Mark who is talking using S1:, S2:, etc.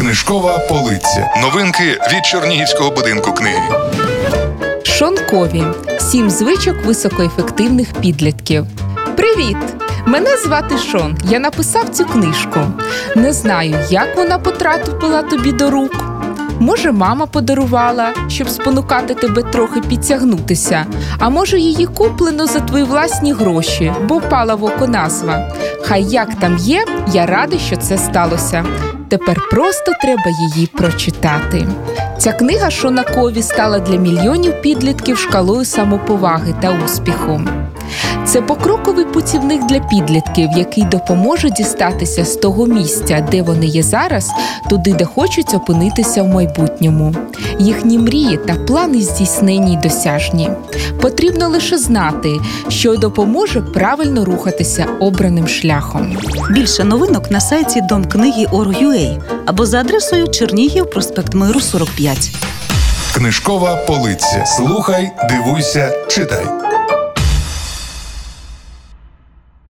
S1: Книжкова полиця. Новинки від Чернігівського будинку книги.
S2: Шонкові сім звичок високоефективних підлітків. Привіт! Мене звати Шон. Я написав цю книжку. Не знаю, як вона потрапила тобі до рук. Може, мама подарувала, щоб спонукати тебе трохи підтягнутися. А може, її куплено за твої власні гроші, бо впала в око назва. Хай як там є, я радий, що це сталося. Тепер просто треба її прочитати. Ця книга Шона Кові стала для мільйонів підлітків шкалою самоповаги та успіху. Це покроковий путівник для підлітків, який допоможе дістатися з того місця, де вони є зараз, туди, де хочуть опинитися в майбутньому. Їхні мрії та плани здійснені й досяжні. Потрібно лише знати, що допоможе правильно рухатися обраним шляхом.
S3: Більше новинок на сайті Дом книги Орг.ua або за адресою Чернігів, проспект Миру 45.
S1: Книжкова полиця. Слухай, дивуйся, читай.